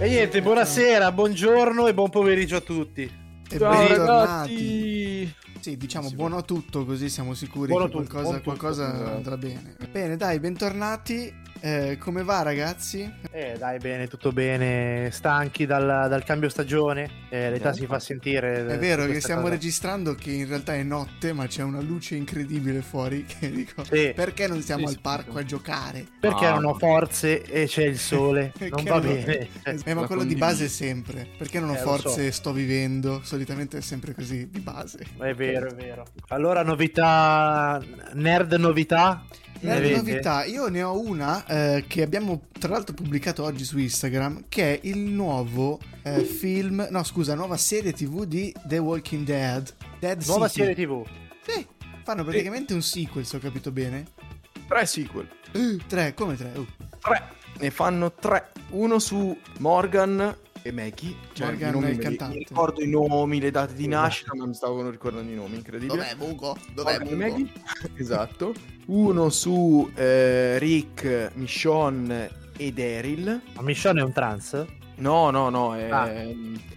E niente, buonasera, buongiorno e buon pomeriggio a tutti. E Ciao bentornati. ragazzi! Sì, diciamo Sì, buono a tutto, così siamo sicuri Buono che tutto, qualcosa, tutto, qualcosa esatto. andrà bene. Bene, dai, bentornati. Eh, come va, ragazzi? Eh dai, bene, tutto bene. Stanchi dal, dal cambio stagione. Eh, l'età si fa sentire. È vero che stiamo cosa. registrando che in realtà è notte, ma c'è una luce incredibile fuori che dico Sì, perché non siamo Sì, al parco sì. a giocare? perché Ah. non ho forze e c'è il sole. Non va non- bene. Eh, ma La quello di base è sempre. Perché non ho Eh, forze, sto vivendo. Solitamente è sempre così, di base. È vero, è vero. Allora, novità, nerd novità. Ne Nerd novità, io ne ho una eh, che abbiamo tra l'altro pubblicato oggi su Instagram, che è il nuovo eh, film, no scusa, nuova serie tv di The Walking Dead. Dead Nuova City. serie TV. Sì, fanno praticamente un sequel, se ho capito bene. Tre sequel. Uh, tre, come tre? Uh, Tre. Ne fanno tre. Uno su Morgan e Maggie. Cioè, Morgan i nomi è il cantante. Mi ricordo i nomi, le date di nascita, ma mi stavo ricordando i nomi, incredibile. Dov'è Bugo? Dov'è Morgan Bugo? Maggie. esatto. Uno su eh, Rick, Michonne e Daryl. Ma Michonne è un trans? No, no, no. è- Ah.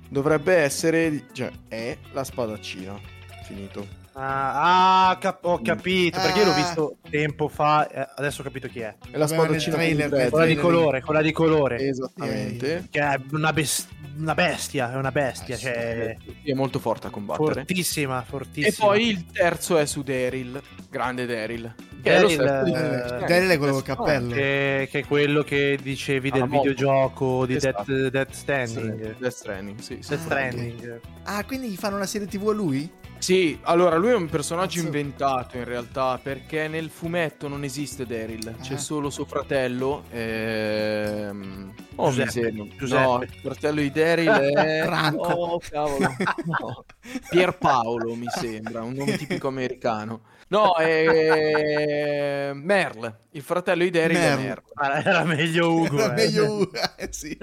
Dovrebbe essere. Cioè, è la spadaccina. Finito. Ah, ah, cap- ho capito. Perché io l'ho Ah. visto tempo fa. eh, adesso ho capito chi è. È la spadaccina trailer, con. Quella di trailer. colore, quella di colore. Esattamente. Che è una, bes- una bestia, è una bestia, Ah, cioè È molto forte a combattere. fortissima, fortissima. E poi il terzo è su Daryl, grande Daryl. Daryl, stesso di- eh, Daryl è quello col stesso- cappello. che, che è quello che dicevi Ah, del moto. videogioco di Esatto. Death, Death Standing. Death Stranding, sì. sì. Death Ah, Stranding. Ah, quindi gli fanno una serie tv a lui? Sì, allora lui è un personaggio Cazzo. inventato in realtà perché nel fumetto non esiste Daryl, c'è Ah. solo suo fratello. Ehm... Oh, Giuseppe. Giuseppe. No, il fratello di Daryl è... Franco. Oh, cavolo. No. Pierpaolo mi sembra, un nome tipico americano. No, è Merle, il fratello di Daryl è Merle. Merle. Ah, era meglio Ugo. Era eh. meglio Ugo, eh, sì.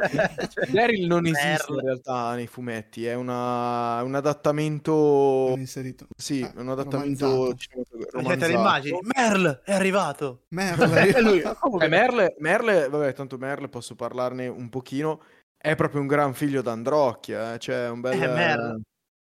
Daryl non esiste Merle. in realtà nei fumetti, è una- un adattamento. Hanno inserito. Sì, Ah, è un adattamento romanzato. immagini. Merle è arrivato. Merda. E lui, Eh, Merle, Merle, vabbè, tanto Merle posso parlarne un pochino. È proprio un gran figlio d'Androcchia, eh, cioè un bel. Eh, Merle.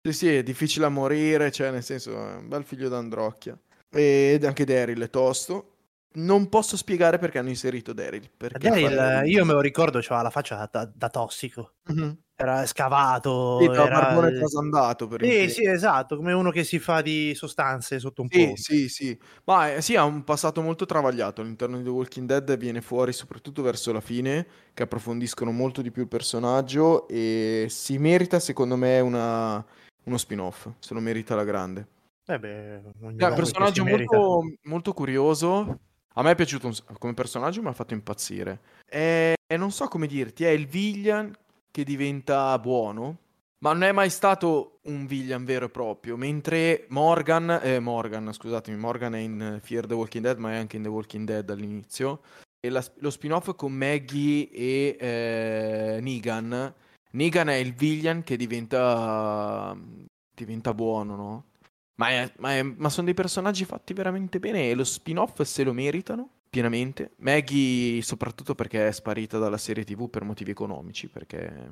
Sì, sì, è difficile a morire, cioè nel senso è un bel figlio d'Androcchia. Ed anche Daryl è tosto. Non posso spiegare perché hanno inserito Daryl. Perché Daryl, fare- io me lo ricordo, c'aveva la faccia da, da tossico. Mhm. Era scavato. Sì, da era... barbone trasandato per Sì, sì, esatto, come uno che si fa di sostanze sotto un Sì, ponte. sì, sì. Ma eh, sì, ha un passato molto travagliato all'interno di The Walking Dead, viene fuori soprattutto verso la fine, che approfondiscono molto di più il personaggio e si merita, secondo me, una- uno spin-off, se lo merita la grande. Eh beh, un che personaggio molto, molto curioso. A me è piaciuto un come personaggio, mi ha fatto impazzire. E, e non so come dirti, è il villain che diventa buono, ma non è mai stato un villain vero e proprio. Mentre Morgan, eh, Morgan, scusatemi, Morgan è in Fear the Walking Dead, ma è anche in The Walking Dead all'inizio. E la- lo spin-off con Maggie e eh, Negan. Negan è il villain che diventa, diventa buono, no? Ma, è- ma è- ma sono dei personaggi fatti veramente bene e lo spin-off se lo meritano pienamente. Maggie, soprattutto perché è sparita dalla serie TV per motivi economici, perché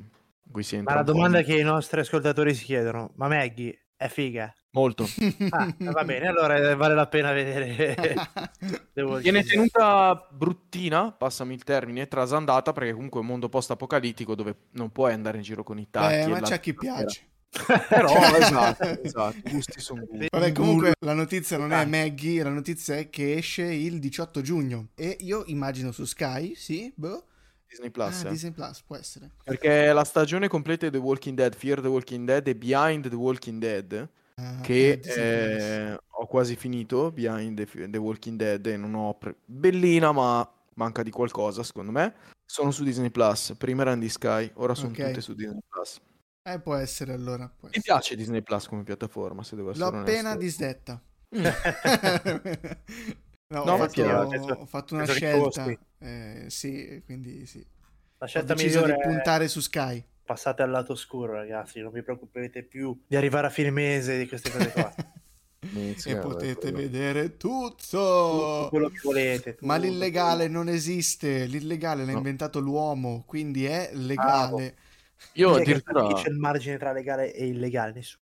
qui si entra Ma la domanda in- che i nostri ascoltatori si chiedono, ma Maggie è figa? Molto. Ah, va bene, allora eh, vale la pena vedere Viene tenuta bruttina, passami il termine, trasandata perché comunque è un mondo post-apocalittico dove non puoi andare in giro con i tacchi. Eh, ma la- c'è a chi piace. Però, esatto, esatto, i gusti sono gusti. Vabbè, comunque la notizia non è. Maggie, la notizia è che esce il 18 giugno. E io immagino su Sky, sì, boh. Disney Plus. Ah, eh. Disney Plus, può essere. Perché la stagione completa di The Walking Dead, Fear the Walking Dead e Behind the Walking Dead, Ah, che eh, Plus. eh, ho quasi finito, Behind the, the Walking Dead, e non ho... pre- Bellina, ma manca di qualcosa, secondo me. Sono su Disney Plus. Prima erano di Sky, ora sono Ok. tutte su Disney Plus. Eh, può essere allora. può Mi essere. piace Disney Plus come piattaforma, se devo essere L'ho onesto. appena disdetta. Mm. no, No, ho, ma fatto, penso- ho fatto una scelta. Eh, sì, quindi sì. La Ho scelta deciso migliore di è puntare su Sky. passate al lato oscuro, ragazzi, non vi preoccupate più di arrivare a fine mese di queste cose qua. E potete quello. vedere Tutto tutto. quello che volete. Ma tutto. l'illegale non esiste, l'illegale l'ha No. inventato l'uomo, quindi è legale. Chi è che addirittura stabilisce il margine tra legale e illegale? Nessuno.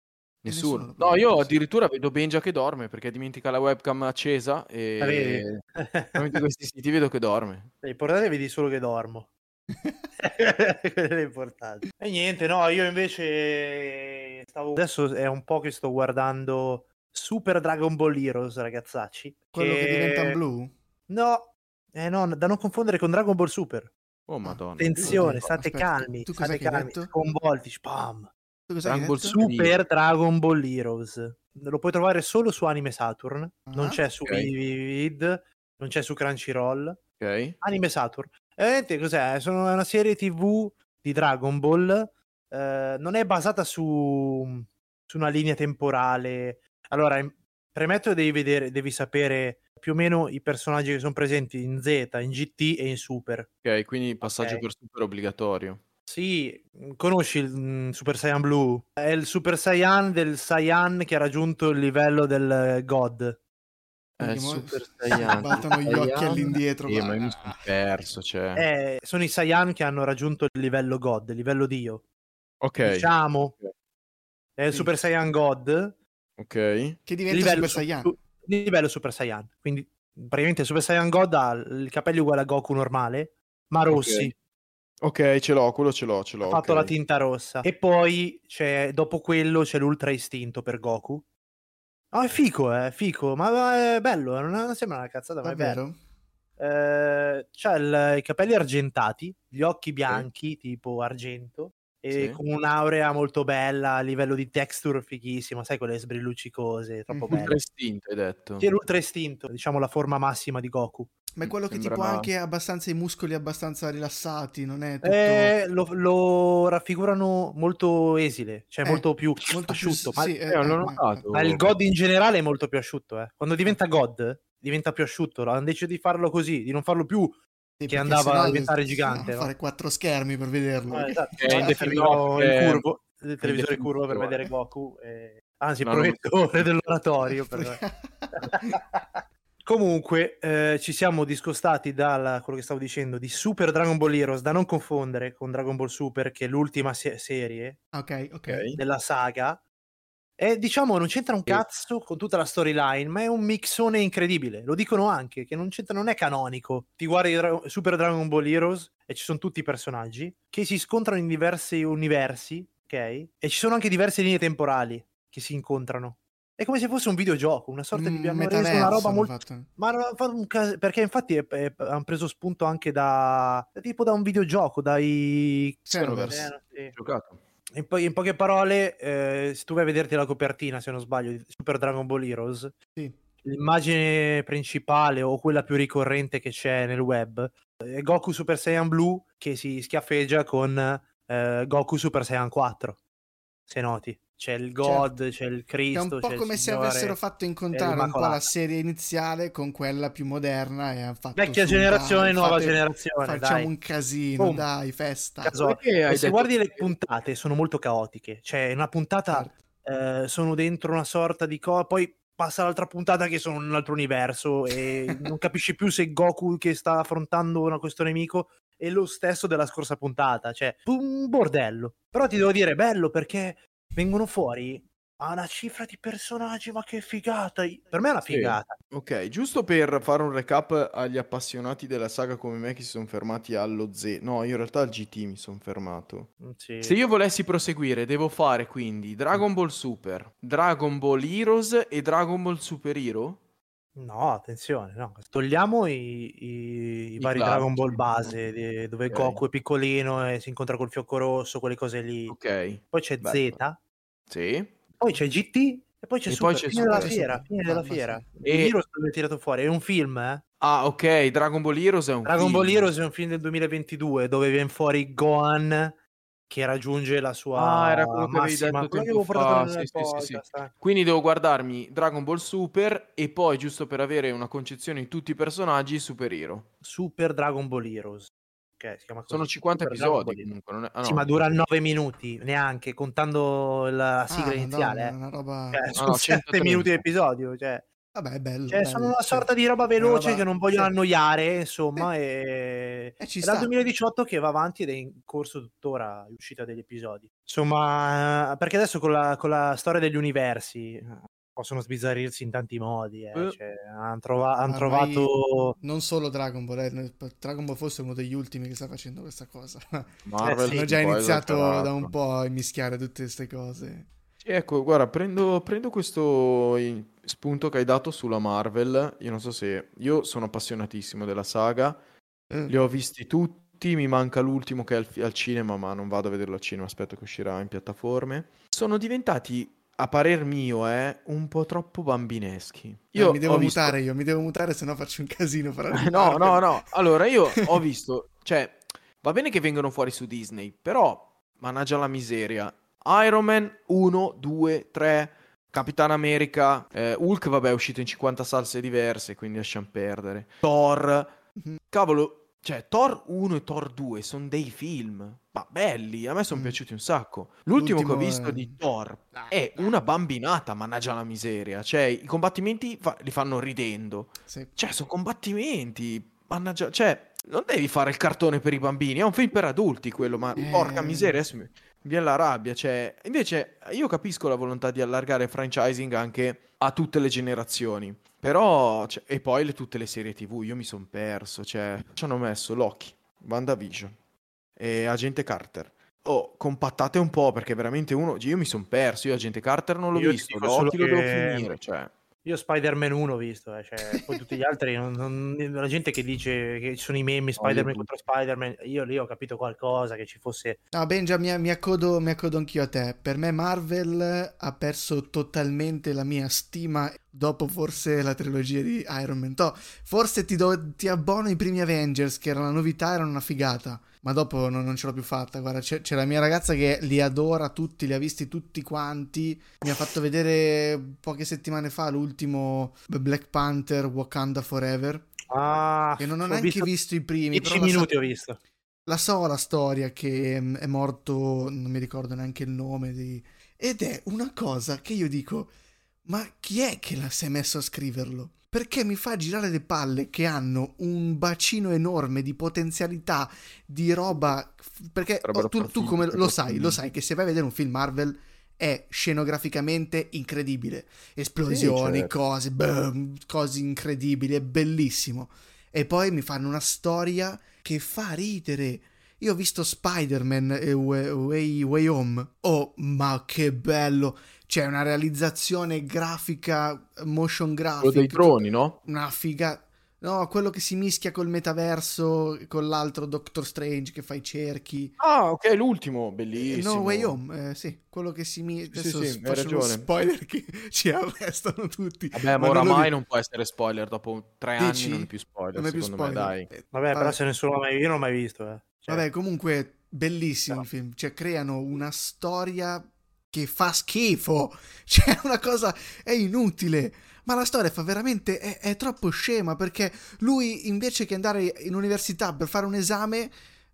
nessuno nessuno. No, io addirittura vedo Benja che dorme perché dimentica la webcam accesa e Ah, questi siti vedo che dorme. L'importante è vedi solo che dormo. Quello è importante. E niente, no, io invece stavo... Adesso è un po' che sto guardando Super Dragon Ball Heroes, ragazzacci. Quello che diventa in blu? No, eh no, da non confondere con Dragon Ball Super. Oh madonna. Attenzione, state Aspetta, calmi, tu cos'è state calmi, sconvolti, spam. Tu? Super. Dragon Ball Heroes. Lo puoi trovare solo su Anime Saturn, non Ah, c'è su ok. Vivid, non c'è su Crunchyroll. Ok. Anime Saturn. E veramente cos'è? Sono una serie TV di Dragon Ball. eh, non è basata su, su una linea temporale. Allora, premetto che devi vedere, devi sapere più o meno i personaggi che sono presenti in Z, in GT e in Super. Ok, quindi passaggio Ok. per super obbligatorio. Sì, conosci il mm, Super Saiyan Blue? È il Super Saiyan del Saiyan che ha raggiunto il livello del eh, God. Eh, Super Saiyan. Battono gli occhi all'indietro. Sì, ma io mi sono perso, cioè. Eh, sono i Saiyan che hanno raggiunto il livello God, il livello Dio. ok. Diciamo, è il Sì. Super Saiyan God, Ok. Che diventa livello, Super su- Saiyan. su- livello Super Saiyan. Quindi praticamente il Super Saiyan God ha il capello uguale a Goku normale, ma rossi. Ok, ce l'ho, quello ce l'ho, ce l'ho. Ha fatto ok. la tinta rossa. E poi c'è, dopo quello c'è l'ultra istinto per Goku. No, è fico, è fico, ma è bello, non, non sembra una cazzata, ma è bello. Davvero? Eh, c'ha il- i capelli argentati, gli occhi bianchi, tipo argento, Sì. con un'aurea molto bella a livello di texture fighissima, sai quelle sbrilluccicose, troppo belle. Ultra istinto, hai detto. Sì, è l'ultra istinto, diciamo la forma massima di Goku. Ma è quello che Sembra- tipo ha anche abbastanza i muscoli abbastanza rilassati, non è tutto... Eh, lo, lo raffigurano molto esile, cioè Eh, molto più molto più... asciutto. ma, sì, Eh, non l'ho eh, notato. ma il God in generale è molto più asciutto. Eh. Quando diventa God, diventa più asciutto. Hanno deciso di farlo così, di non farlo più sì, che andava a diventare gigante, no, no? fare quattro schermi per vederlo. Eh, esatto. Eh, Cioè, in serviva definitiva, il eh, curvo, il televisore in curvo per vedere Goku. e- Anzi, il No, non- proiettore dell'oratorio. per- Comunque, eh, ci siamo discostati da quello che stavo dicendo di Super Dragon Ball Heroes, da non confondere con Dragon Ball Super, che è l'ultima se- serie ok, ok. Ok. della saga. E diciamo, non c'entra un Sì. cazzo con tutta la storyline, ma è un mixone incredibile. Lo dicono anche, che non c'entra, non è canonico. Ti guardi Dra- Super Dragon Ball Heroes e ci sono tutti i personaggi che si scontrano in diversi universi, ok? E ci sono anche diverse linee temporali che si incontrano. È come se fosse un videogioco, una sorta di hanno reso metaverso una roba molto fatto. ma cas- perché infatti è- è- hanno preso spunto anche da tipo da un videogioco, dai Xenoverse. Eh, sì. Giocato. In, po- in poche parole, eh, se tu vai a vederti la copertina, se non sbaglio, di Super Dragon Ball Heroes, Sì. l'immagine principale o quella più ricorrente che c'è nel web è Goku Super Saiyan Blue che si schiaffeggia con eh, Goku Super Saiyan 4. Se noti, c'è il God, c'è il Certo. Che è Cristo, un po' c'è il come se avessero fatto incontrare un po' la serie iniziale con quella più moderna e hanno fatto Vecchia su, generazione, dai, nuova fate- generazione. Facciamo dai. un casino, Boom. dai, festa. Caso- E se detto guardi le puntate sono molto caotiche. Cioè, in una puntata Certo. eh, sono dentro una sorta di co, poi passa l'altra puntata che sono in un altro universo e non capisci più se Goku che sta affrontando una questione nemico è lo stesso della scorsa puntata. Cioè, un bordello. Però ti devo dire, bello perché vengono fuori a una cifra di personaggi, ma che figata! Per me è una Sì. figata. Ok, giusto per fare un recap agli appassionati della saga come me che si sono fermati allo Z. No, io in realtà al GT mi sono fermato. Mm, Sì. Se io volessi proseguire, devo fare quindi Dragon Ball Super, Dragon Ball Heroes e Dragon Ball Super Hero? No, attenzione, no. Togliamo i, i- i vari classici. Dragon Ball base, di- dove Ok. Goku è piccolino e si incontra col fiocco rosso, quelle cose lì. Ok, Poi c'è bello. Z, Sì. poi c'è GT e poi c'è E Super. poi c'è fine Super. della fiera, fine della fiera. E- Heroes l'ho tirato fuori, è un film, eh. Ah, ok, Dragon Ball Heroes è un Dragon film. Ball Heroes è un film del 2022 dove viene fuori Gohan che raggiunge la sua Ah, era quello che massima... detto quello che fa, sì, sì, sì, sì. Quindi devo guardarmi Dragon Ball Super e poi, giusto per avere una concezione di tutti i personaggi, Super Hero. Super Dragon Ball Heroes. Che si chiama così. Sono 50 Super Dragon episodi comunque. Non è... ah, Sì, no. ma dura 9 minuti, neanche, contando la sigla Ah, iniziale. Eh. una roba... Cioè, no, sono 7 130. minuti di episodio. Cioè, Vabbè, è bello. cioè, bello, sono una sorta di roba veloce roba- che non vogliono sì. annoiare, insomma. E... Eh, ci È dal sta. 2018 che va avanti ed è in corso tuttora l'uscita degli episodi. Insomma, eh, perché adesso con la, con la storia degli universi eh, possono sbizzarrirsi in tanti modi. Eh. Eh. Cioè, hanno trova- han trovato. Non solo Dragon Ball, eh, Dragon Ball forse è uno degli ultimi che sta facendo questa cosa. Marvel Eh, sì. Hanno già iniziato da un po' a mischiare tutte queste cose. Sì, ecco, guarda, prendo, prendo questo spunto che hai dato sulla Marvel. Io non so se... Io sono appassionatissimo della saga. Eh, Li ho visti tutti, mi manca l'ultimo che è al, al cinema, ma non vado a vederlo al cinema, aspetto che uscirà in piattaforme. Sono diventati, a parer mio, eh, un po' troppo bambineschi. eh, Io mi devo visto- mutare io, mi devo mutare, se no faccio un casino. No, no, no. Allora, io ho visto, cioè, va bene che vengono fuori su Disney, però, mannaggia la miseria. Iron Man 1, 2, 3, Capitan America, eh, Hulk, vabbè, è uscito in 50 salse diverse, quindi lasciamo perdere. Thor, Mhm. cavolo, cioè, Thor 1 e Thor 2 sono dei film, ma belli, a me sono Mm. piaciuti un sacco. L'ultimo, che ho L'ultimo visto è- di Thor Dai, è dai. una bambinata, mannaggia la miseria. Cioè, i combattimenti fa- li fanno ridendo. Sì. Cioè, sono combattimenti. Mannaggia, cioè, non devi fare il cartone per i bambini, è un film per adulti quello, ma Eh. porca miseria, adesso mi viene la rabbia. Cioè, invece, io capisco la volontà di allargare il franchising anche a tutte le generazioni. Però, cioè, e poi le- tutte le serie TV, io mi sono perso. Cioè, ci hanno messo Loki, WandaVision e Agente Carter. Oh, compattate un po' perché veramente uno. Io mi sono perso. Io Agente Carter non l'ho Io visto. Loki lo devo che- finire. Cioè, Io Spider-Man 1 ho visto, eh, cioè, poi tutti gli altri, non- non- la gente che dice che ci sono i meme Spider-Man contro Spider-Man, io lì ho capito qualcosa, che ci fosse... No, Benja, mi, mi accodo, mi accodo anch'io a te. Per me Marvel ha perso totalmente la mia stima dopo forse la trilogia di Iron Man. Toh, forse ti, do- ti abbono i primi Avengers, che era una novità, erano una figata. Ma dopo non, non ce l'ho più fatta. Guarda, c'è, c'è la mia ragazza che li adora tutti, li ha visti tutti quanti. Mi ha fatto vedere poche settimane fa l'ultimo Black Panther Wakanda Forever. Ah, Che non ho ho neanche visto visto, i primi. 10 però la sa- minuti ho visto. la so la storia che mm, è morto, non mi ricordo neanche il nome di... Ed è una cosa che io dico, ma chi è che la si è messo a scriverlo? Perché mi fa girare le palle che hanno un bacino enorme di potenzialità, di roba... Perché oh, tu, tu come per lo sai, lo sai che se vai a vedere un film Marvel è scenograficamente incredibile. Esplosioni, certo. cose, boom, cose incredibili, è bellissimo. E poi mi fanno una storia che fa ridere. Io ho visto Spider-Man e Way, Way- Way Home. Oh, ma che bello! C'è una realizzazione grafica, motion graphic. quello dei droni, no? Una figa. No, quello che si mischia col metaverso, con l'altro Doctor Strange che fa i cerchi. Ah, ok, l'ultimo, bellissimo. No, Way Home, eh, sì, quello che si mischia. Sì, Adesso sì, hai ragione. spoiler che ci arrestano tutti. Vabbè, ma non lo oramai dico. non può essere spoiler. Dopo tre Dici? anni non è più spoiler, Non è più secondo spoiler. me, dai. Eh, Vabbè, però se nessuno l'ha mai io non l'ho mai visto. Eh. Cioè, Vabbè, comunque, bellissimo il film. Cioè, creano una storia che fa schifo. Cioè, una cosa è inutile. Ma la storia fa veramente. È, è troppo scema perché lui, invece che andare in università per fare un esame.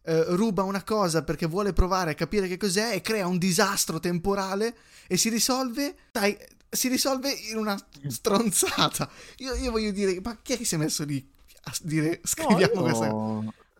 eh, ruba una cosa perché vuole provare a capire che cos'è e crea un disastro temporale e si risolve, dai, si risolve in una stronzata. Io, io voglio dire, ma chi è che si è messo lì a dire scriviamo No, questa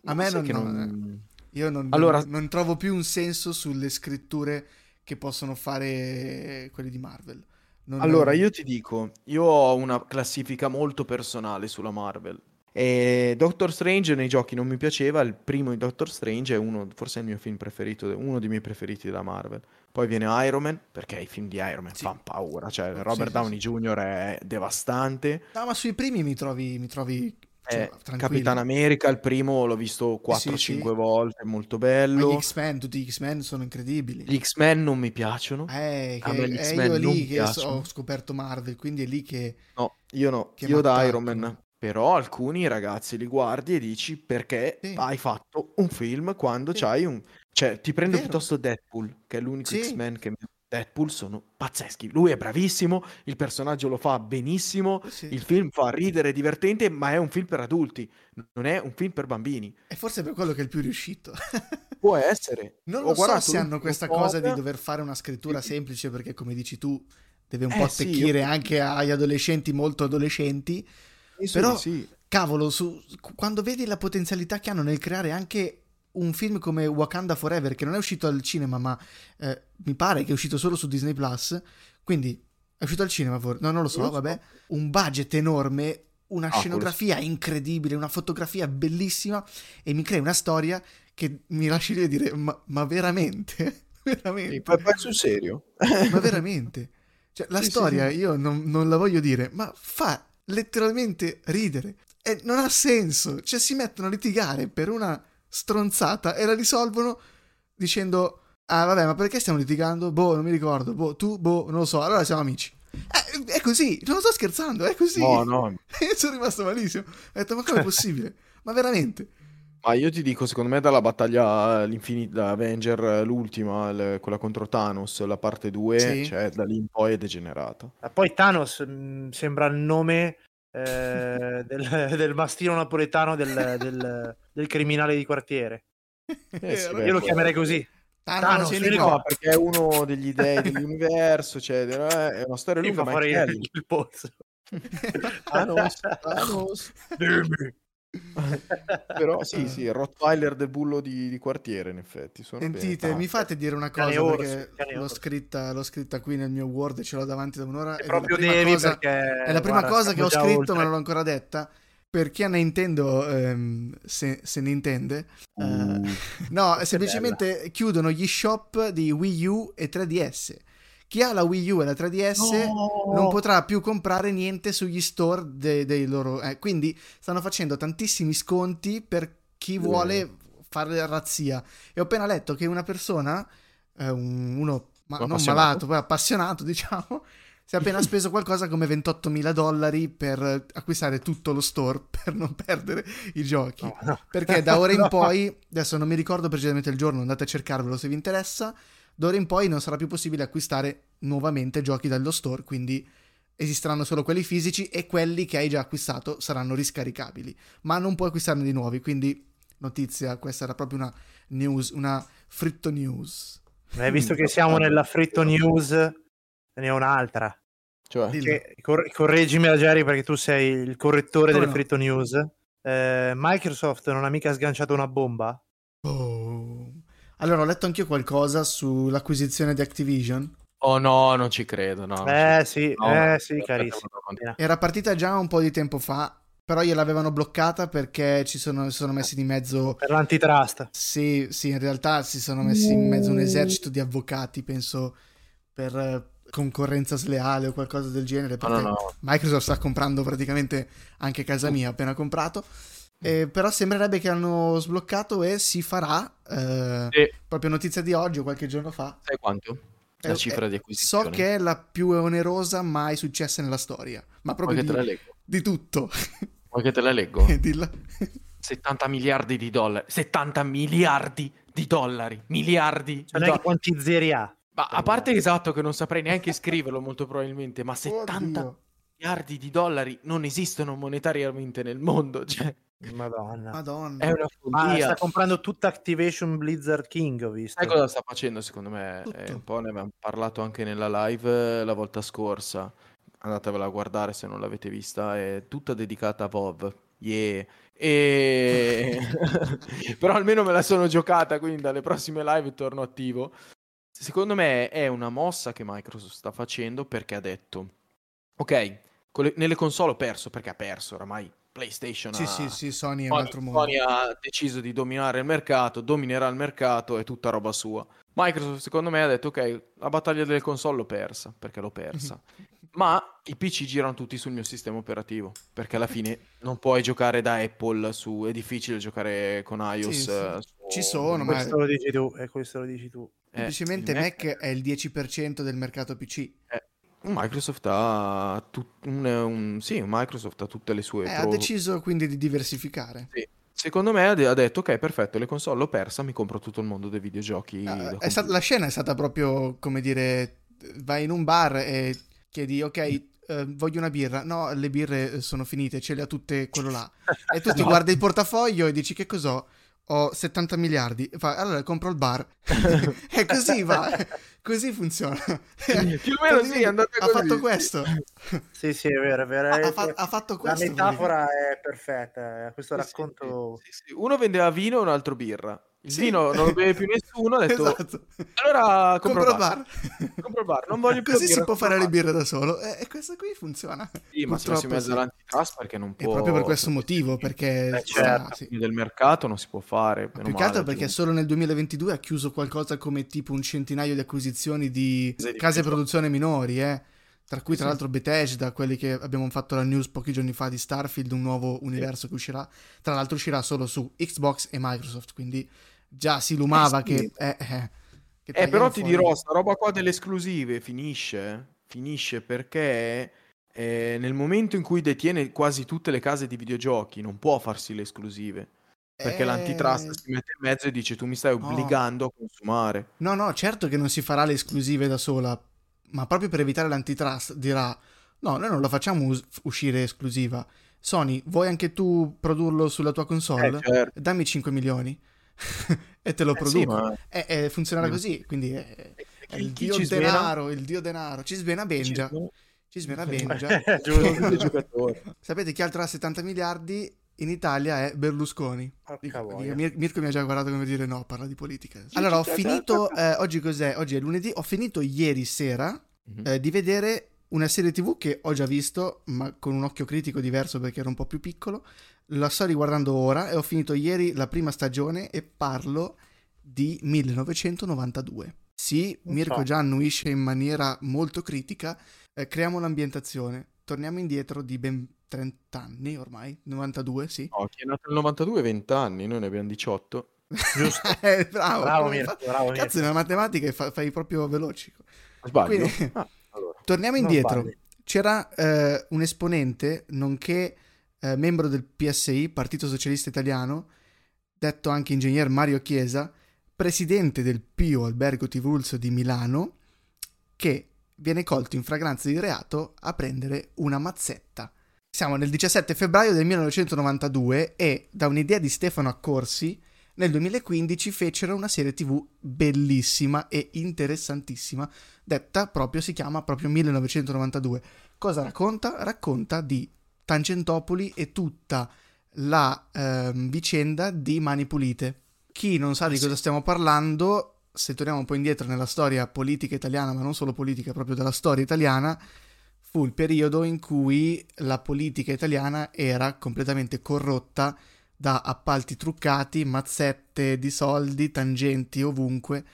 A me non- che non- Io non, Allora- non- non trovo più un senso sulle scritture che possono fare quelli di Marvel. Non- Allora, io ti dico, io ho una classifica molto personale sulla Marvel. E Doctor Strange nei giochi non mi piaceva, il primo di Doctor Strange è uno, forse è il mio film preferito, uno dei miei preferiti della Marvel. Poi viene Iron Man, perché i film di Iron Man Sì. fanno paura, cioè Sì, Robert sì, Downey Jr. è devastante. No, ma sui primi mi trovi, mi trovi cioè, Eh. Capitan America, il primo l'ho visto 4-5 sì. volte, è molto Ma gli bello. X-Men, tutti gli X-Men sono incredibili. Gli X-Men non mi piacciono. Eh, che, me X-Men io lì che piacciono. ho scoperto Marvel, quindi è lì che... No, io no, io da. Iron Man. Però alcuni ragazzi li guardi e dici perché Sì. hai fatto un film quando Sì. c'hai un... Cioè, ti prendo piuttosto Deadpool, che è l'unico Sì. X-Men che mi... Deadpool sono pazzeschi. Lui è bravissimo, il personaggio lo fa benissimo, Sì. il film fa ridere, è divertente, ma è un film per adulti, non è un film per bambini. E forse per quello che è il più riuscito. Può essere. Non Ho lo so se hanno questa cosa di dover fare una scrittura semplice perché, come dici tu, deve un Eh, po' sì, attecchire io- anche agli adolescenti molto adolescenti. Però- sì. Cavolo, su- quando vedi la potenzialità che hanno nel creare anche un film come Wakanda Forever, che non è uscito al cinema, ma eh, mi pare che è uscito solo su Disney Plus, quindi è uscito al cinema, for- no, non lo so, Non lo so. vabbè, un budget enorme, una Ah, scenografia incredibile, una fotografia bellissima e mi crea una storia che mi lasci lì a dire, ma, ma veramente? veramente? Sì, poi sul serio. Ma veramente? Cioè, la sì, storia sì. io non, non la voglio dire, ma fa letteralmente ridere. E non ha senso. Cioè, si mettono a litigare per una stronzata e la risolvono dicendo: Ah, vabbè, ma perché stiamo litigando? Boh, non mi ricordo. Boh, tu, boh, non lo so. Allora siamo amici. Eh, è così, non sto scherzando, è così. No, no, Io sono rimasto malissimo. Ho detto, ma com'è possibile? ma veramente? Ma io ti dico, secondo me dalla battaglia all'infinita Avenger, l'ultima, l- quella contro Thanos, la parte 2, Sì. cioè da lì in poi è degenerata. Ma poi Thanos mh, sembra il nome eh, del, del mastino napoletano del, del- del criminale di quartiere. Eh sì, Io beh, Io lo chiamerei così. Ah, Thanos, no, perché è uno degli dei dell'universo, cioè, è una storia lunga, ma è Kelly. il pozzo. Thanos, Thanos. Dimmi. Però sì, sì, il Rottweiler del bullo di, di quartiere, in effetti. Sono Sentite, bene. mi fate dire una Cane cosa orso, perché cane l'ho scritta, l'ho scritta qui nel mio Word e ce l'ho davanti da un'ora. E è proprio la prima devi cosa, perché è la prima guarda, cosa che ho scritto ma oltre. non l'ho ancora detta. Per chi ha Nintendo ehm, se, se ne intende. eh, Uh, no, semplicemente chiudono gli shop di Wii U e 3DS. Chi ha la Wii U e la 3DS non potrà più comprare niente sugli store de- dei loro. eh, quindi stanno facendo tantissimi sconti per chi vuole fare razzia. E ho appena letto che una persona, eh, un- uno ma- non malato, poi appassionato, diciamo. Si è appena speso qualcosa come 28.000 dollari per acquistare tutto lo store per non perdere i giochi. No, no. Perché da ora in No. poi, adesso non mi ricordo precisamente il giorno, andate a cercarvelo se vi interessa, da ora in poi non sarà più possibile acquistare nuovamente giochi dallo store, quindi esisteranno solo quelli fisici e quelli che hai già acquistato saranno riscaricabili, ma non puoi acquistarne di nuovi, quindi notizia, questa era proprio una news, una fritto news. Eh, visto che siamo nella Fritto News, ce n'è un'altra. cioè. Che, cor- correggimi la Jerry perché tu sei il correttore Come delle no? Fritto News. Eh, Microsoft non ha mica sganciato una bomba? Oh. Allora, ho letto anch'io qualcosa sull'acquisizione di Activision. Oh no, non ci credo, no. non eh sì. No, eh sì, carissimo. Era partita già un po' di tempo fa, però gliel'avevano bloccata perché ci sono, sono messi di mezzo. Per l'antitrust. Sì, sì, in realtà si sono messi in mezzo un esercito di avvocati, penso, per eh, concorrenza sleale o qualcosa del genere. No, Perché no, no. Microsoft sta comprando praticamente anche casa mia, appena comprato. Eh, però sembrerebbe che hanno sbloccato e si farà. eh, Sì. Proprio notizia di oggi o qualche giorno fa. Sai quanto? La Eh, cifra di acquisizione. So che è la più onerosa mai successa nella storia, ma proprio di, te la leggo? di tutto. Vuoi che te la leggo? Dilla. 70 miliardi di dollari. 70 miliardi di dollari. Miliardi di Cioè, non è che dollari. quanti zeri ha. Ma a parte esatto che non saprei neanche scriverlo molto probabilmente, ma 70 Oddio. miliardi di dollari non esistono monetariamente nel mondo. Cioè, Madonna. Madonna. è una follia. sta comprando tutta Activation Blizzard King, ho visto. Sai cosa sta facendo secondo me? Eh, un po' ne avevamo parlato anche nella live eh, la volta scorsa. Andatevela a guardare se non l'avete vista. È tutta dedicata a WoW. Yeah. E... Però almeno me la sono giocata, quindi dalle prossime live torno attivo. Secondo me è una mossa che Microsoft sta facendo perché ha detto, ok, con le- nelle console ho perso, perché ha perso oramai PlayStation. Sì, ha- sì, sì, Sony è un Sony. Sony ha deciso di dominare il mercato, dominerà il mercato, è tutta roba sua. Microsoft, secondo me, ha detto: Ok, la battaglia delle console l'ho persa, perché l'ho persa. Ma i PC girano tutti sul mio sistema operativo, perché alla fine non puoi giocare da Apple su. È difficile giocare con iOS. Sì, sì. eh, su- Ci sono, ma- Questo lo dici tu, e questo lo dici tu. eh, Semplicemente il Mac è il 10% del mercato PC. Microsoft ha tut- un, un- sì, Microsoft ha tutte le sue Eh, ha pro- deciso quindi di diversificare. Sì. Secondo me ha, de- ha detto ok, perfetto, le console l'ho persa, mi compro tutto il mondo dei videogiochi. Eh, computer." stata- la scena è stata proprio, come dire, vai in un bar e chiedi, ok, eh, voglio una birra. No, le birre sono finite, ce le ha tutte quello là. E tu ti No. guardi il portafoglio e dici, che cos'ho? Ho 70 miliardi. Fa, allora compro il bar. e così va. Così funziona. Più o meno sì, è andata ha così. fatto questo. Sì, sì, è vero, è vero. Ha, ha fa- ha fatto la questo. metafora è perfetta, eh, questo Sì, sì, racconto... sì, sì. Uno vendeva vino e un altro birra. Il Sì. vino non lo beve più nessuno, ha detto Esatto. allora compro, Compro il bar. Compro il bar, non voglio più Così si può fare le bar. birre da solo. E, e questo qui funziona. Sì, ma se Purtroppo mezza sì. l'antitrust perché non può... proprio per questo motivo, perché... Eh, certo. sì. del mercato non si può fare. Più che altro perché solo nel 2022 ha chiuso qualcosa come tipo un centinaio di acquisizioni di Case di produzione minori, eh. Tra cui, tra Sì. l'altro, Bethesda, quelli che abbiamo fatto la news pochi giorni fa di Starfield, un nuovo universo che uscirà. Tra l'altro, uscirà solo su Xbox e Microsoft. Quindi già si lumava Eh, sì. che. Eh, che Eh, però ti fuori. dirò, sta roba qua delle esclusive finisce, finisce perché eh, nel momento in cui detiene quasi tutte le case di videogiochi non può farsi le esclusive, perché Eh, l'antitrust si mette in mezzo e dice tu mi stai No. obbligando a consumare. No, no, certo che non si farà le esclusive da sola, ma proprio per evitare l'antitrust dirà: no, noi non la facciamo us- uscire esclusiva. Sony, vuoi anche tu produrlo sulla tua console? Eh, certo. Dammi 5 milioni e te lo Eh, sì, produco. ma- E, e funzionerà Mm. così, quindi è, è chi- il dio denaro, il dio denaro. Ci svena Benja, ci svena Benja. Sapete chi altro ha 70 miliardi? In Italia è Berlusconi. Dico-. Mir- Mirko mi ha già guardato come dire no, parla di politica. Allora, ho sì, sì, finito, eh, oggi cos'è? Oggi è lunedì, ho finito ieri sera Mhm. eh, di vedere una serie tv che ho già visto, ma con un occhio critico diverso perché era un po' più piccolo. La sto riguardando ora e ho finito ieri la prima stagione e parlo di 1992. Sì, Mirko già annuisce in maniera molto critica. eh, creiamo l'ambientazione. Torniamo indietro di ben 30 anni ormai, 92, sì. No, chi è nato nel 92 20 anni, noi ne abbiamo 18. Giusto. Eh, bravo, Bravo Mirko, bravo Cazzo, Mirko. nella matematica fa- fai proprio veloci. Sbaglio? Quindi- Ah, allora. Torniamo indietro. C'era eh, un esponente, nonché eh, membro del PSI, Partito Socialista Italiano, detto anche ingegner Mario Chiesa, presidente del Pio Albergo Tiburcio di Milano, che viene colto in fragranza di reato a prendere una mazzetta. Siamo nel 17 febbraio del 1992 e da un'idea di Stefano Accorsi nel 2015 fecero una serie tv bellissima e interessantissima detta proprio si chiama proprio 1992. Cosa racconta? Racconta di Tangentopoli e tutta la ehm, vicenda di Mani Pulite. Chi non sa di cosa stiamo parlando, se torniamo un po' indietro nella storia politica italiana, ma non solo politica, proprio della storia italiana, fu il periodo in cui la politica italiana era completamente corrotta da appalti truccati, mazzette di soldi, tangenti ovunque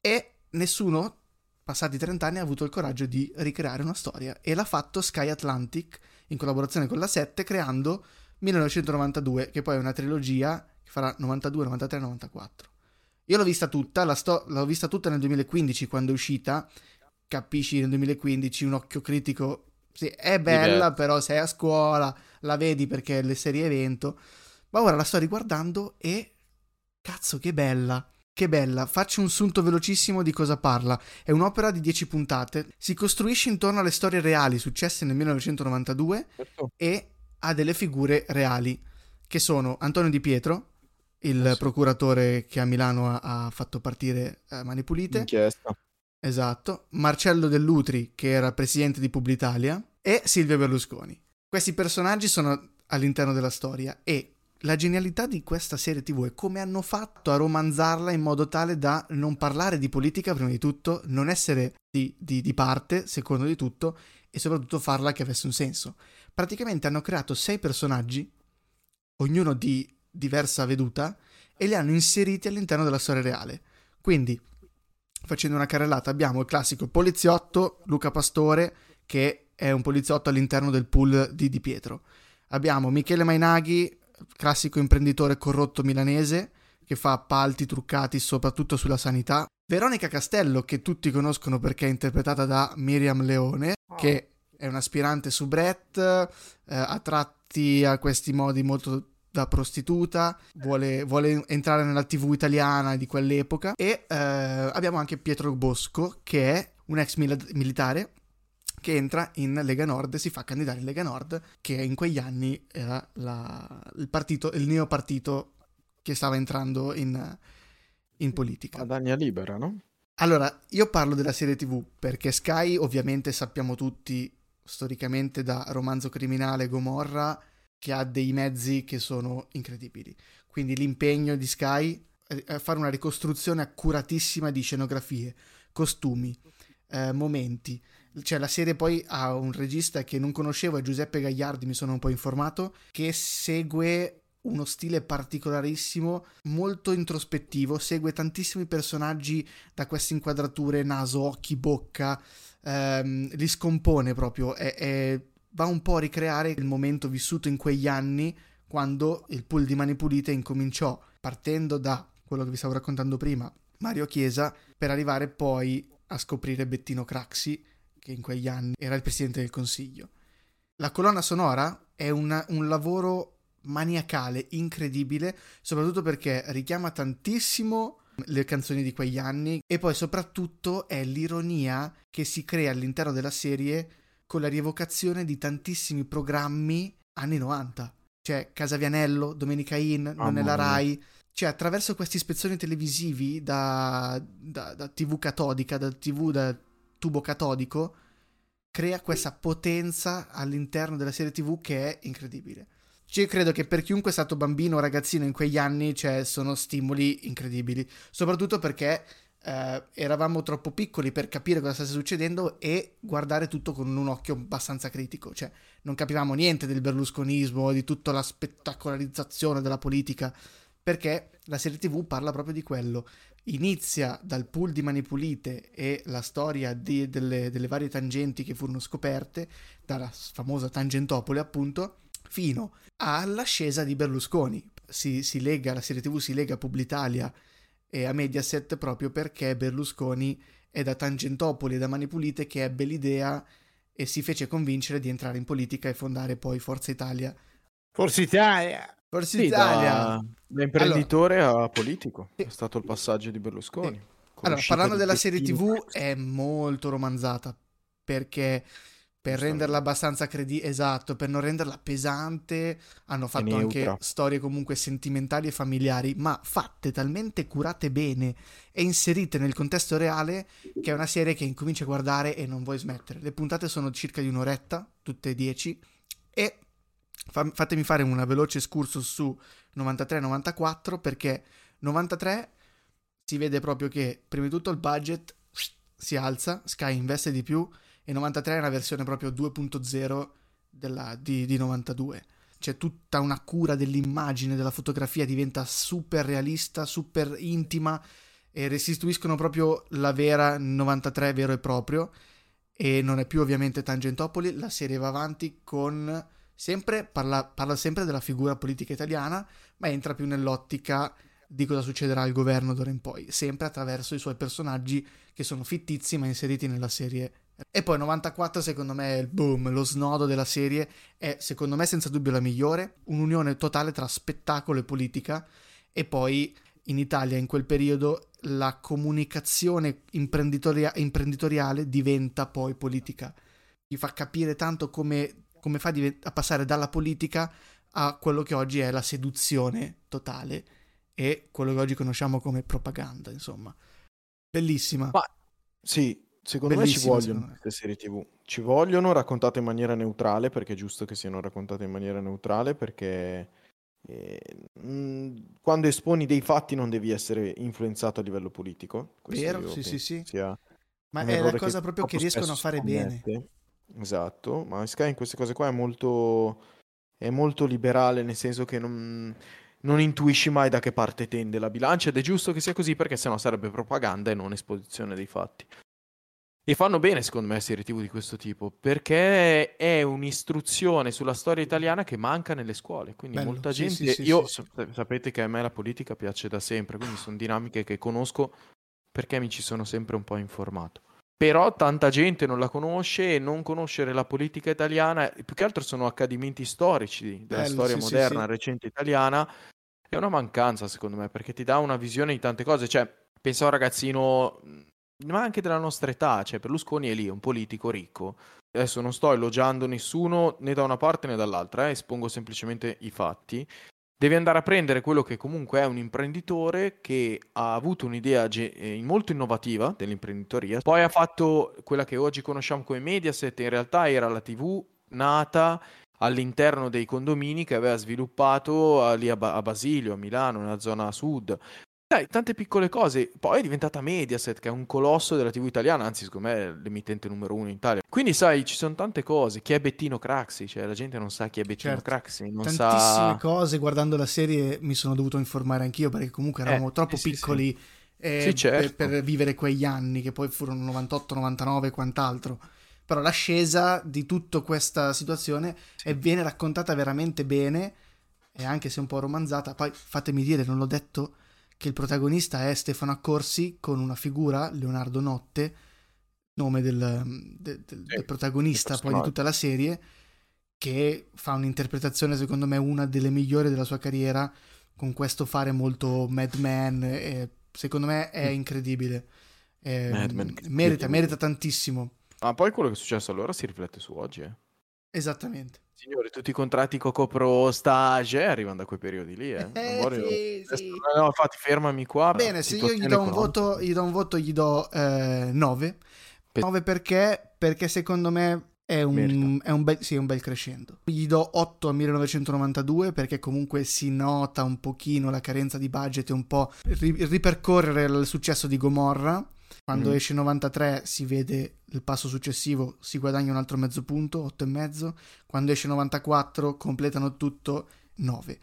e nessuno, passati 30 anni, ha avuto il coraggio di ricreare una storia e l'ha fatto Sky Atlantic in collaborazione con la 7 creando 1992 che poi è una trilogia che farà 92, 93, 94. Io l'ho vista tutta, la sto- l'ho vista tutta nel 2015 quando è uscita, capisci nel 2015 un occhio critico, sì, è bella però sei a scuola, la vedi perché è le serie evento, ma ora la sto riguardando e cazzo che bella. Che bella, faccio un sunto velocissimo di cosa parla. È un'opera di 10 puntate, si costruisce intorno alle storie reali successe nel 1992 Certo. e ha delle figure reali, che sono Antonio Di Pietro, il procuratore che a Milano ha, ha fatto partire eh, Mani Pulite, Inchiesta. esatto, Marcello Dell'Utri, che era presidente di Publitalia, e Silvio Berlusconi. Questi personaggi sono all'interno della storia e la genialità di questa serie TV è come hanno fatto a romanzarla in modo tale da non parlare di politica prima di tutto, non essere di, di- di parte secondo di tutto e soprattutto farla che avesse un senso. Praticamente hanno creato sei personaggi, ognuno di diversa veduta, e li hanno inseriti all'interno della storia reale. Quindi, facendo una carrellata, abbiamo il classico poliziotto Luca Pastore, che è un poliziotto all'interno del pool di Di Pietro. Abbiamo Michele Mainaghi, classico imprenditore corrotto milanese, che fa appalti truccati soprattutto sulla sanità. Veronica Castello, che tutti conoscono perché è interpretata da Miriam Leone, che è un'aspirante soubrette, eh, a tratti a questi modi molto da prostituta, vuole, vuole entrare nella tv italiana di quell'epoca e eh, abbiamo anche Pietro Bosco che è un ex mil- militare che entra in Lega Nord e si fa candidare in Lega Nord, che in quegli anni era la, il partito, il neopartito che stava entrando in, in politica. Guadagna libera, no? Allora, io parlo della serie TV perché Sky, ovviamente sappiamo tutti storicamente da romanzo criminale Gomorra che ha dei mezzi che sono incredibili. Quindi l'impegno di Sky è fare una ricostruzione accuratissima di scenografie, costumi, eh, momenti, cioè la serie poi ha un regista che non conoscevo, è Giuseppe Gagliardi, mi sono un po' informato, che segue uno stile particolarissimo, molto introspettivo, segue tantissimi personaggi da queste inquadrature, naso, occhi, bocca, ehm, li scompone proprio, e va un po' a ricreare il momento vissuto in quegli anni quando il pool di Mani Pulite incominciò, partendo da quello che vi stavo raccontando prima, Mario Chiesa, per arrivare poi a scoprire Bettino Craxi che in quegli anni era il presidente del consiglio. La colonna sonora è una, un lavoro maniacale, incredibile, soprattutto perché richiama tantissimo le canzoni di quegli anni e poi soprattutto è l'ironia che si crea all'interno della serie con la rievocazione di tantissimi programmi anni 90. Cioè Casavianello, Domenica In, Non è la Rai. Cioè attraverso questi spezzoni televisivi da, da, da TV catodica, da TV da tubo catodico crea questa potenza all'interno della serie TV che è incredibile. Cioè, credo che per chiunque è stato bambino o ragazzino in quegli anni, cioè, sono stimoli incredibili. Soprattutto perché eh, eravamo troppo piccoli per capire cosa stesse succedendo e guardare tutto con un occhio abbastanza critico. Cioè, non capivamo niente del berlusconismo, di tutta la spettacolarizzazione della politica, perché la serie TV parla proprio di quello inizia dal pool di Manipulite e la storia di, delle, delle, varie tangenti che furono scoperte, dalla famosa Tangentopoli appunto, fino all'ascesa di Berlusconi. Si, si lega, la serie tv si lega a Publitalia e a Mediaset proprio perché Berlusconi è da Tangentopoli e da Manipulite che ebbe l'idea e si fece convincere di entrare in politica e fondare poi Forza Italia. Forza Italia! Forza sì, Italia. Da, da imprenditore allora, a politico. Sì. È stato il passaggio di Berlusconi. Sì. Allora, parlando della serie TV, è molto romanzata perché per renderla abbastanza credibile, esatto, per non renderla pesante, hanno fatto anche storie comunque sentimentali e familiari, ma fatte talmente curate bene e inserite nel contesto reale che è una serie che incominci a guardare e non vuoi smettere. Le puntate sono circa di un'oretta, tutte e dieci, e fatemi fare una veloce excursus su 93-94 perché 93 si vede proprio che prima di tutto il budget si alza, Sky investe di più e 93 è una versione proprio 2.0 della, di, di 92. C'è tutta una cura dell'immagine, della fotografia, diventa super realista, super intima e restituiscono proprio la vera 93 vero e proprio e non è più ovviamente Tangentopoli, la serie va avanti con sempre, parla, parla sempre della figura politica italiana, ma entra più nell'ottica di cosa succederà al governo d'ora in poi, sempre attraverso i suoi personaggi che sono fittizi ma inseriti nella serie. E poi 94 secondo me è il boom, lo snodo della serie è secondo me senza dubbio la migliore, un'unione totale tra spettacolo e politica e poi in Italia in quel periodo la comunicazione imprenditoria- imprenditoriale diventa poi politica. Ti fa capire tanto come come fa a passare dalla politica a quello che oggi è la seduzione totale e quello che oggi conosciamo come propaganda, insomma. Bellissima. Ma, sì, secondo Bellissima, me ci vogliono queste serie tv. Ci vogliono raccontate in maniera neutrale, perché è giusto che siano raccontate in maniera neutrale, perché eh, mh, quando esponi dei fatti non devi essere influenzato a livello politico. Vero, sì, sì, sì. Ma è la cosa proprio che riescono a fare bene. Esatto, ma Sky in queste cose qua è molto, è molto liberale, nel senso che non, non intuisci mai da che parte tende la bilancia ed è giusto che sia così perché sennò sarebbe propaganda e non esposizione dei fatti. E fanno bene, secondo me, serie TV di questo tipo, perché è un'istruzione sulla storia italiana che manca nelle scuole. Quindi Bello. molta gente... Sì, sì, io sì, sapete che a me la politica piace da sempre, quindi sono dinamiche che conosco perché mi ci sono sempre un po' informato. Però tanta gente non la conosce e non conoscere la politica italiana, più che altro sono accadimenti storici della Bello, storia sì, moderna, sì, recente italiana, è una mancanza secondo me, perché ti dà una visione di tante cose. Cioè, pensa a un ragazzino ma anche della nostra età, cioè Berlusconi è lì, è un politico ricco. Adesso non sto elogiando nessuno né da una parte né dall'altra, eh, espongo semplicemente i fatti. Devi andare a prendere quello che comunque è un imprenditore che ha avuto un'idea ge- eh, molto innovativa dell'imprenditoria, poi ha fatto quella che oggi conosciamo come Mediaset, in realtà era la TV nata all'interno dei condomini che aveva sviluppato lì a, ba- a Basilio, a Milano, nella zona sud. Dai, tante piccole cose. Poi è diventata Mediaset, che è un colosso della TV italiana, anzi, secondo me è l'emittente numero uno in Italia. Quindi, sai, ci sono tante cose. Chi è Bettino Craxi? Cioè, la gente non sa chi è Bettino certo. Craxi. Non Tantissime sa... cose. Guardando la serie mi sono dovuto informare anch'io, perché comunque eravamo eh, troppo sì, piccoli sì. Eh, sì, certo. per, per, vivere quegli anni, che poi furono 98, 99 e quant'altro. Però l'ascesa di tutta questa situazione viene raccontata veramente bene, e anche se un po' romanzata. Poi fatemi dire, non l'ho detto che il protagonista è Stefano Accorsi con una figura, Leonardo Notte, nome del, del, del, sì, del protagonista poi di tutta la serie, che fa un'interpretazione secondo me una delle migliori della sua carriera, con questo fare molto Mad Men, e secondo me è incredibile. Eh, Man, merita, merita tantissimo. Ma poi quello che è successo allora si riflette su oggi, eh? Esattamente. Signori, tutti i contratti Coco Pro Stage arrivano da quei periodi lì, eh. eh sì, sì. No, infatti fermami qua. Bene, se io gli do, un voto, gli do un voto, gli do eh, 9. Pe- 9 perché? Perché secondo me è un, è un, bel, sì, un bel crescendo. Gli do 8 a 1992 perché comunque si nota un pochino la carenza di budget e un po' ri- ripercorrere il successo di Gomorra. Quando mm. esce 93 si vede il passo successivo, si guadagna un altro mezzo punto, 8 e mezzo. Quando esce 94 completano tutto 9.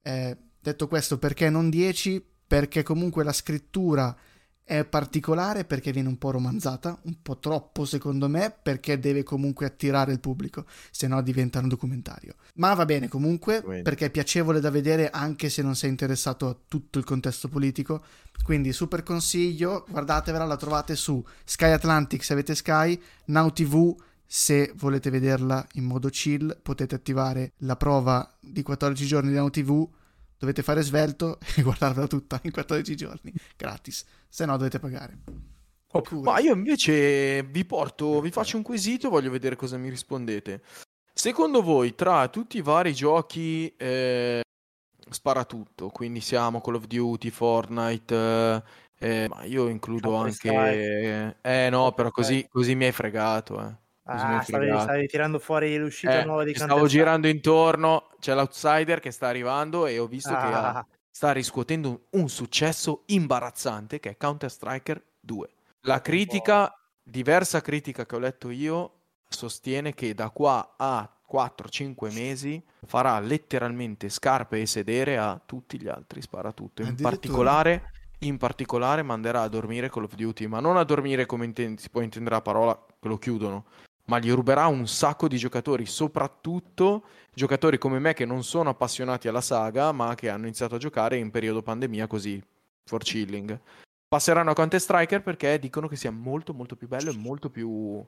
Eh, detto questo, perché non 10? Perché comunque la scrittura è particolare perché viene un po' romanzata, un po' troppo secondo me, perché deve comunque attirare il pubblico, se no diventa un documentario. Ma va bene comunque, perché è piacevole da vedere anche se non sei interessato a tutto il contesto politico. Quindi super consiglio, guardatevela, la trovate su Sky Atlantic se avete Sky, Now TV se volete vederla in modo chill, potete attivare la prova di 14 giorni di Now TV dovete fare svelto e guardarvela tutta in 14 giorni, gratis, se no dovete pagare. Oh, ma io invece vi porto, vi faccio un quesito, voglio vedere cosa mi rispondete. Secondo voi, tra tutti i vari giochi eh, sparatutto, quindi siamo Call of Duty, Fortnite, eh, eh ma io includo anche... Eh no, però così, così mi hai fregato, eh. Ah, stavi, stavi, tirando fuori l'uscita eh, nuova di Counter Stavo girando intorno, c'è l'outsider che sta arrivando e ho visto ah. che ha, ah. sta riscuotendo un, successo imbarazzante che è Counter Striker 2. La critica, diversa critica che ho letto io, sostiene che da qua a 4-5 mesi farà letteralmente scarpe e sedere a tutti gli altri sparatutto. In particolare, in particolare manderà a dormire Call of Duty, ma non a dormire come intend- si può intendere la parola che lo chiudono, ma gli ruberà un sacco di giocatori, soprattutto giocatori come me che non sono appassionati alla saga, ma che hanno iniziato a giocare in periodo pandemia così, for chilling. Passeranno a Counter Striker perché dicono che sia molto molto più bello e molto più,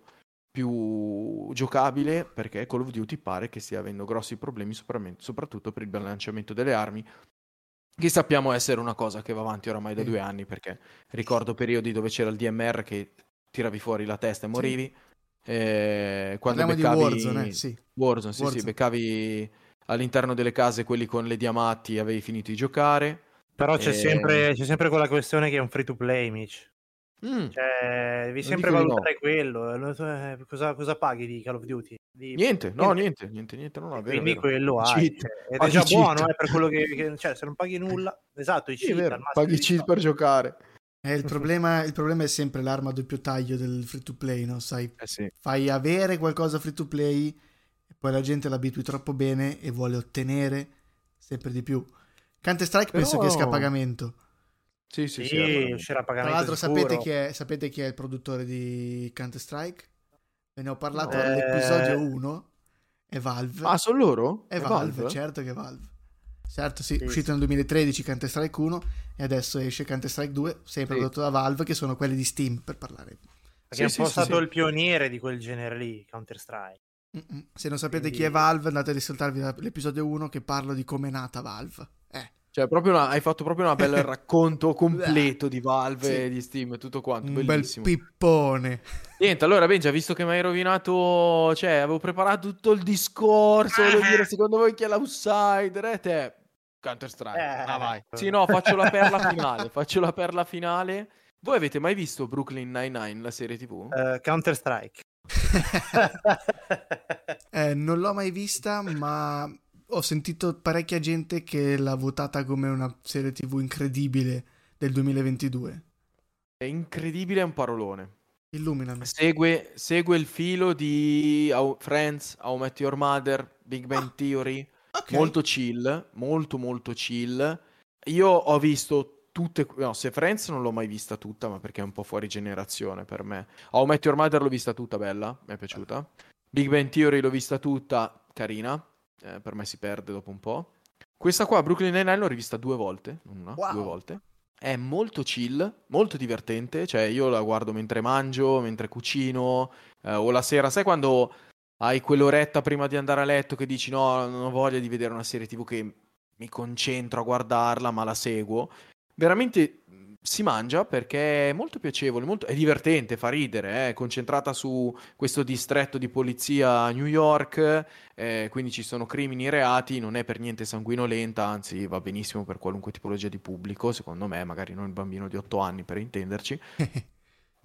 più giocabile perché Call of Duty pare che stia avendo grossi problemi soprattutto per il bilanciamento delle armi che sappiamo essere una cosa che va avanti oramai da due anni perché ricordo periodi dove c'era il DMR che tiravi fuori la testa e morivi sì. Eh, quando beccavi... di Warzone, eh? sì. Warzone, sì, Warzone. sì, beccavi all'interno delle case quelli con le diamanti, avevi finito di giocare. Però c'è, e... sempre, c'è sempre quella questione che è un free to play, Mitch. Mm. Cioè, devi sempre valutare no. quello. Eh, cosa, cosa, paghi di Call of Duty? Di... Niente, no, niente, niente, niente, non è vero. Quindi quello hai. Cioè, ed è già cheat. buono eh, per quello che, che, Cioè, se non paghi nulla, esatto, i cheat, vero, paghi cheat per giocare. Eh, il, problema, il, problema, è sempre l'arma a doppio taglio del free to play, no? Sai, eh sì. fai avere qualcosa free to play e poi la gente l'abitui troppo bene e vuole ottenere sempre di più. Counter Strike Però... penso che esca a pagamento. Sì, sì, sì, sì uscirà a pagamento. Tra l'altro, sapete chi, è, sapete chi, è, il produttore di Counter Strike? Ve ne ho parlato eh... all'episodio 1. È Valve. Ah, sono loro? È, è Valve, Valve, certo che è Valve. Certo, sì, sì, uscito nel 2013 Counter Strike 1 e adesso esce Counter Strike 2, sempre sì. prodotto da Valve, che sono quelli di Steam, per parlare. Perché sì, è un po' stato il pioniere di quel genere lì, Counter Strike. Se non sapete Quindi... chi è Valve, andate a risaltarvi l'episodio 1 che parlo di come è nata Valve. Eh. Cioè, proprio una- hai fatto proprio un bel racconto completo di Valve, Sì. e di Steam e tutto quanto. Un Bellissimo. bel pippone. Niente, allora Benja, visto che mi hai rovinato, cioè, avevo preparato tutto il discorso, volevo dire, secondo voi chi è l'outsider? E te, Counter Strike. Eh. Ah, vai. Sì, no, faccio la perla finale, faccio la perla finale. Voi avete mai visto Brooklyn Nine-Nine, la serie TV? Eh, Counter Strike. Eh, non l'ho mai vista, ma ho sentito parecchia gente che l'ha votata come una serie TV incredibile del 2022. È incredibile, è un parolone. Illuminami. Segue, segue il filo di How- Friends, How I Met Your Mother, Big Bang Theory. Ok. Molto chill, molto molto chill. Io ho visto tutte, no, se Friends non l'ho mai vista tutta, ma perché è un po' fuori generazione per me. How I Met Your Mother l'ho vista tutta, bella, mi è piaciuta. Big Bang Theory l'ho vista tutta, carina, eh, per me si perde dopo un po'. Questa qua, Brooklyn Nine-Nine, l'ho rivista due volte, una, Wow. due volte. È molto chill, molto divertente, cioè io la guardo mentre mangio, mentre cucino, eh, o la sera, sai quando hai quell'oretta prima di andare a letto che dici no, non ho voglia di vedere una serie TV che mi concentro a guardarla, ma la seguo. Veramente si mangia perché è molto piacevole, molto- è divertente, fa ridere, eh, è concentrata su questo distretto di polizia a New York, eh, quindi ci sono crimini e reati, non è per niente sanguinolenta, anzi va benissimo per qualunque tipologia di pubblico, secondo me, magari non il bambino di 8 anni per intenderci.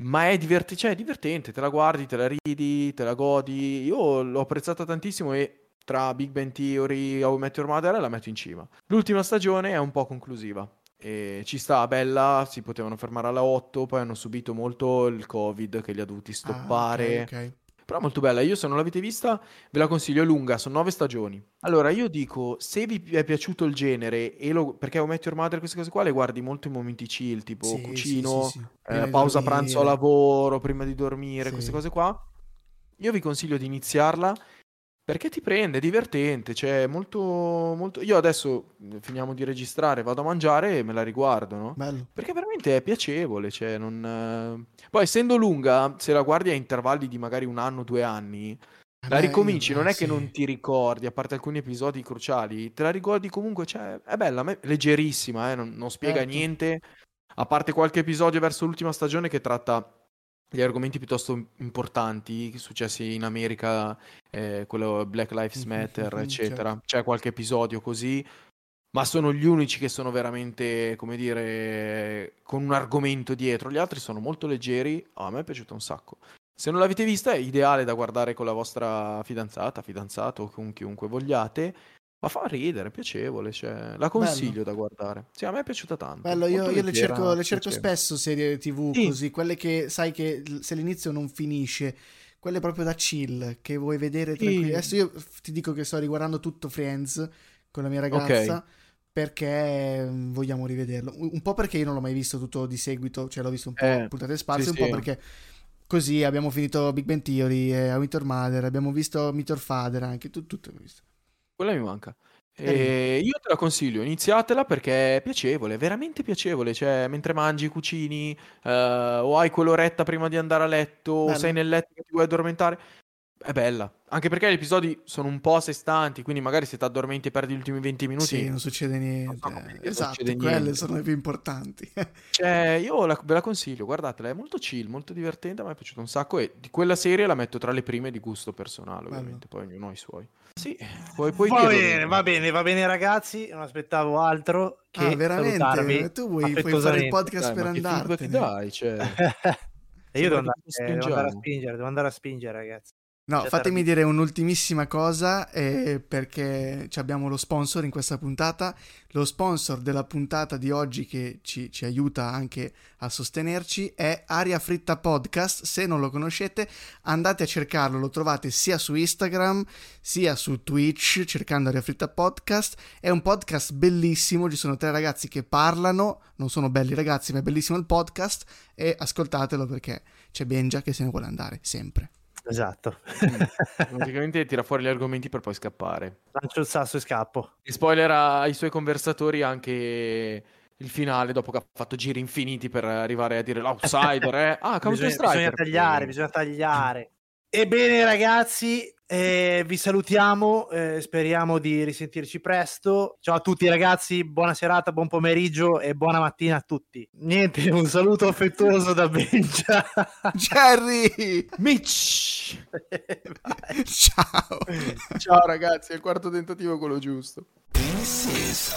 Ma è, diverti- cioè, è divertente, te la guardi, te la ridi, te la godi. Io l'ho apprezzata tantissimo e tra Big Bang Theory, How I Met Your Mother la metto in cima. L'ultima stagione è un po' conclusiva. E ci sta, bella, si potevano fermare alla 8, poi hanno subito molto il Covid che li ha dovuti stoppare. Ah, ok, ok. Però molto bella, io se non l'avete vista ve la consiglio, è lunga, sono nove stagioni. Allora io dico, se vi è piaciuto il genere, e lo, perché How I Met Your Mother, queste cose qua le guardi molto in momenti chill, tipo Sì, cucino, sì, sì, eh, pausa pranzo a lavoro, prima di dormire, queste cose qua. Io vi consiglio di iniziarla perché ti prende, è divertente, cioè molto, molto... Io adesso eh, finiamo di registrare, vado a mangiare e me la riguardo, no? Bello. Perché veramente è piacevole, cioè non... eh, Poi essendo lunga, se la guardi a intervalli di magari un anno, due anni, la Beh, ricominci, io- non eh, è che sì. non ti ricordi, a parte alcuni episodi cruciali, te la ricordi comunque, cioè, è bella, me- leggerissima, eh, non, non spiega Certo. niente, a parte qualche episodio verso l'ultima stagione che tratta gli argomenti piuttosto importanti successi in America, eh, quello Black Lives Mhm, Matter, mhm, eccetera. certo. C'è qualche episodio così, ma sono gli unici che sono veramente, come dire, con un argomento dietro. Gli altri sono molto leggeri, oh, a me è piaciuto un sacco. Se non l'avete vista è ideale da guardare con la vostra fidanzata, fidanzato o con chiunque vogliate, ma fa ridere, è piacevole, cioè, la consiglio da guardare. Sì, a me è piaciuta tanto. Bello, io, io le cerco, le cerco spesso serie TV Sì. così, quelle che sai che se l'inizio non finisce, quelle proprio da chill, che vuoi vedere tranquilli. Sì. Adesso io ti dico che sto riguardando tutto Friends con la mia ragazza perché mm, vogliamo rivederlo. Un po' perché io non l'ho mai visto tutto di seguito, cioè l'ho visto un po' Eh, puntate sparse, sì, un po' sì. perché così abbiamo finito Big Bang Theory, e How I Met Your Mother, abbiamo visto Meet Your Father anche, tu- tutto abbiamo visto. Quella mi manca. E io te la consiglio, iniziatela perché è piacevole, è veramente piacevole. Cioè, mentre mangi, cucini, eh, o hai quell'oretta prima di andare a letto, o Bello. sei nel letto che ti vuoi addormentare, è bella. Anche perché gli episodi sono un po' a sé stanti, quindi magari se ti addormenti e perdi gli ultimi 20 minuti. Sì, non succede niente. non esatto, succede quelle niente. sono le più importanti. Cioè, io la- ve la consiglio, guardatela, è molto chill, molto divertente, a me è piaciuto un sacco e di quella serie la metto tra le prime di gusto personale, Bello. ovviamente, poi ognuno ha i suoi. Sì, puoi, puoi va bene, va bene, va bene ragazzi, non aspettavo altro che Ah, veramente? Tu vuoi, fare il podcast Dai, per andartene? dai, cioè... E io devo andare, devo andare a spingere, devo andare a spingere ragazzi. No, fatemi dire un'ultimissima cosa eh, perché abbiamo lo sponsor in questa puntata. Lo sponsor della puntata di oggi che ci, ci aiuta anche a sostenerci è Aria Fritta Podcast. Se non lo conoscete, andate a cercarlo. Lo trovate sia su Instagram sia su Twitch cercando Aria Fritta Podcast. È un podcast bellissimo. Ci sono tre ragazzi che parlano. Non sono belli ragazzi, ma è bellissimo il podcast. E ascoltatelo perché c'è Benja che se ne vuole andare sempre. Esatto. Praticamente tira fuori gli argomenti per poi scappare. Lancio il sasso e scappo. E spoiler ai suoi conversatori anche il finale, dopo che ha fatto giri infiniti per arrivare a dire l'outsider, eh? Ah, Counter bisogna, Strike. bisogna tagliare, bisogna tagliare. Ebbene ragazzi, E vi salutiamo, eh, speriamo di risentirci presto. Ciao a tutti ragazzi, buona serata, buon pomeriggio e buona mattina a tutti. Niente, un saluto affettuoso da Benja. Jerry! Mitch! Ciao! Ciao ragazzi, è il quarto tentativo quello giusto. This is.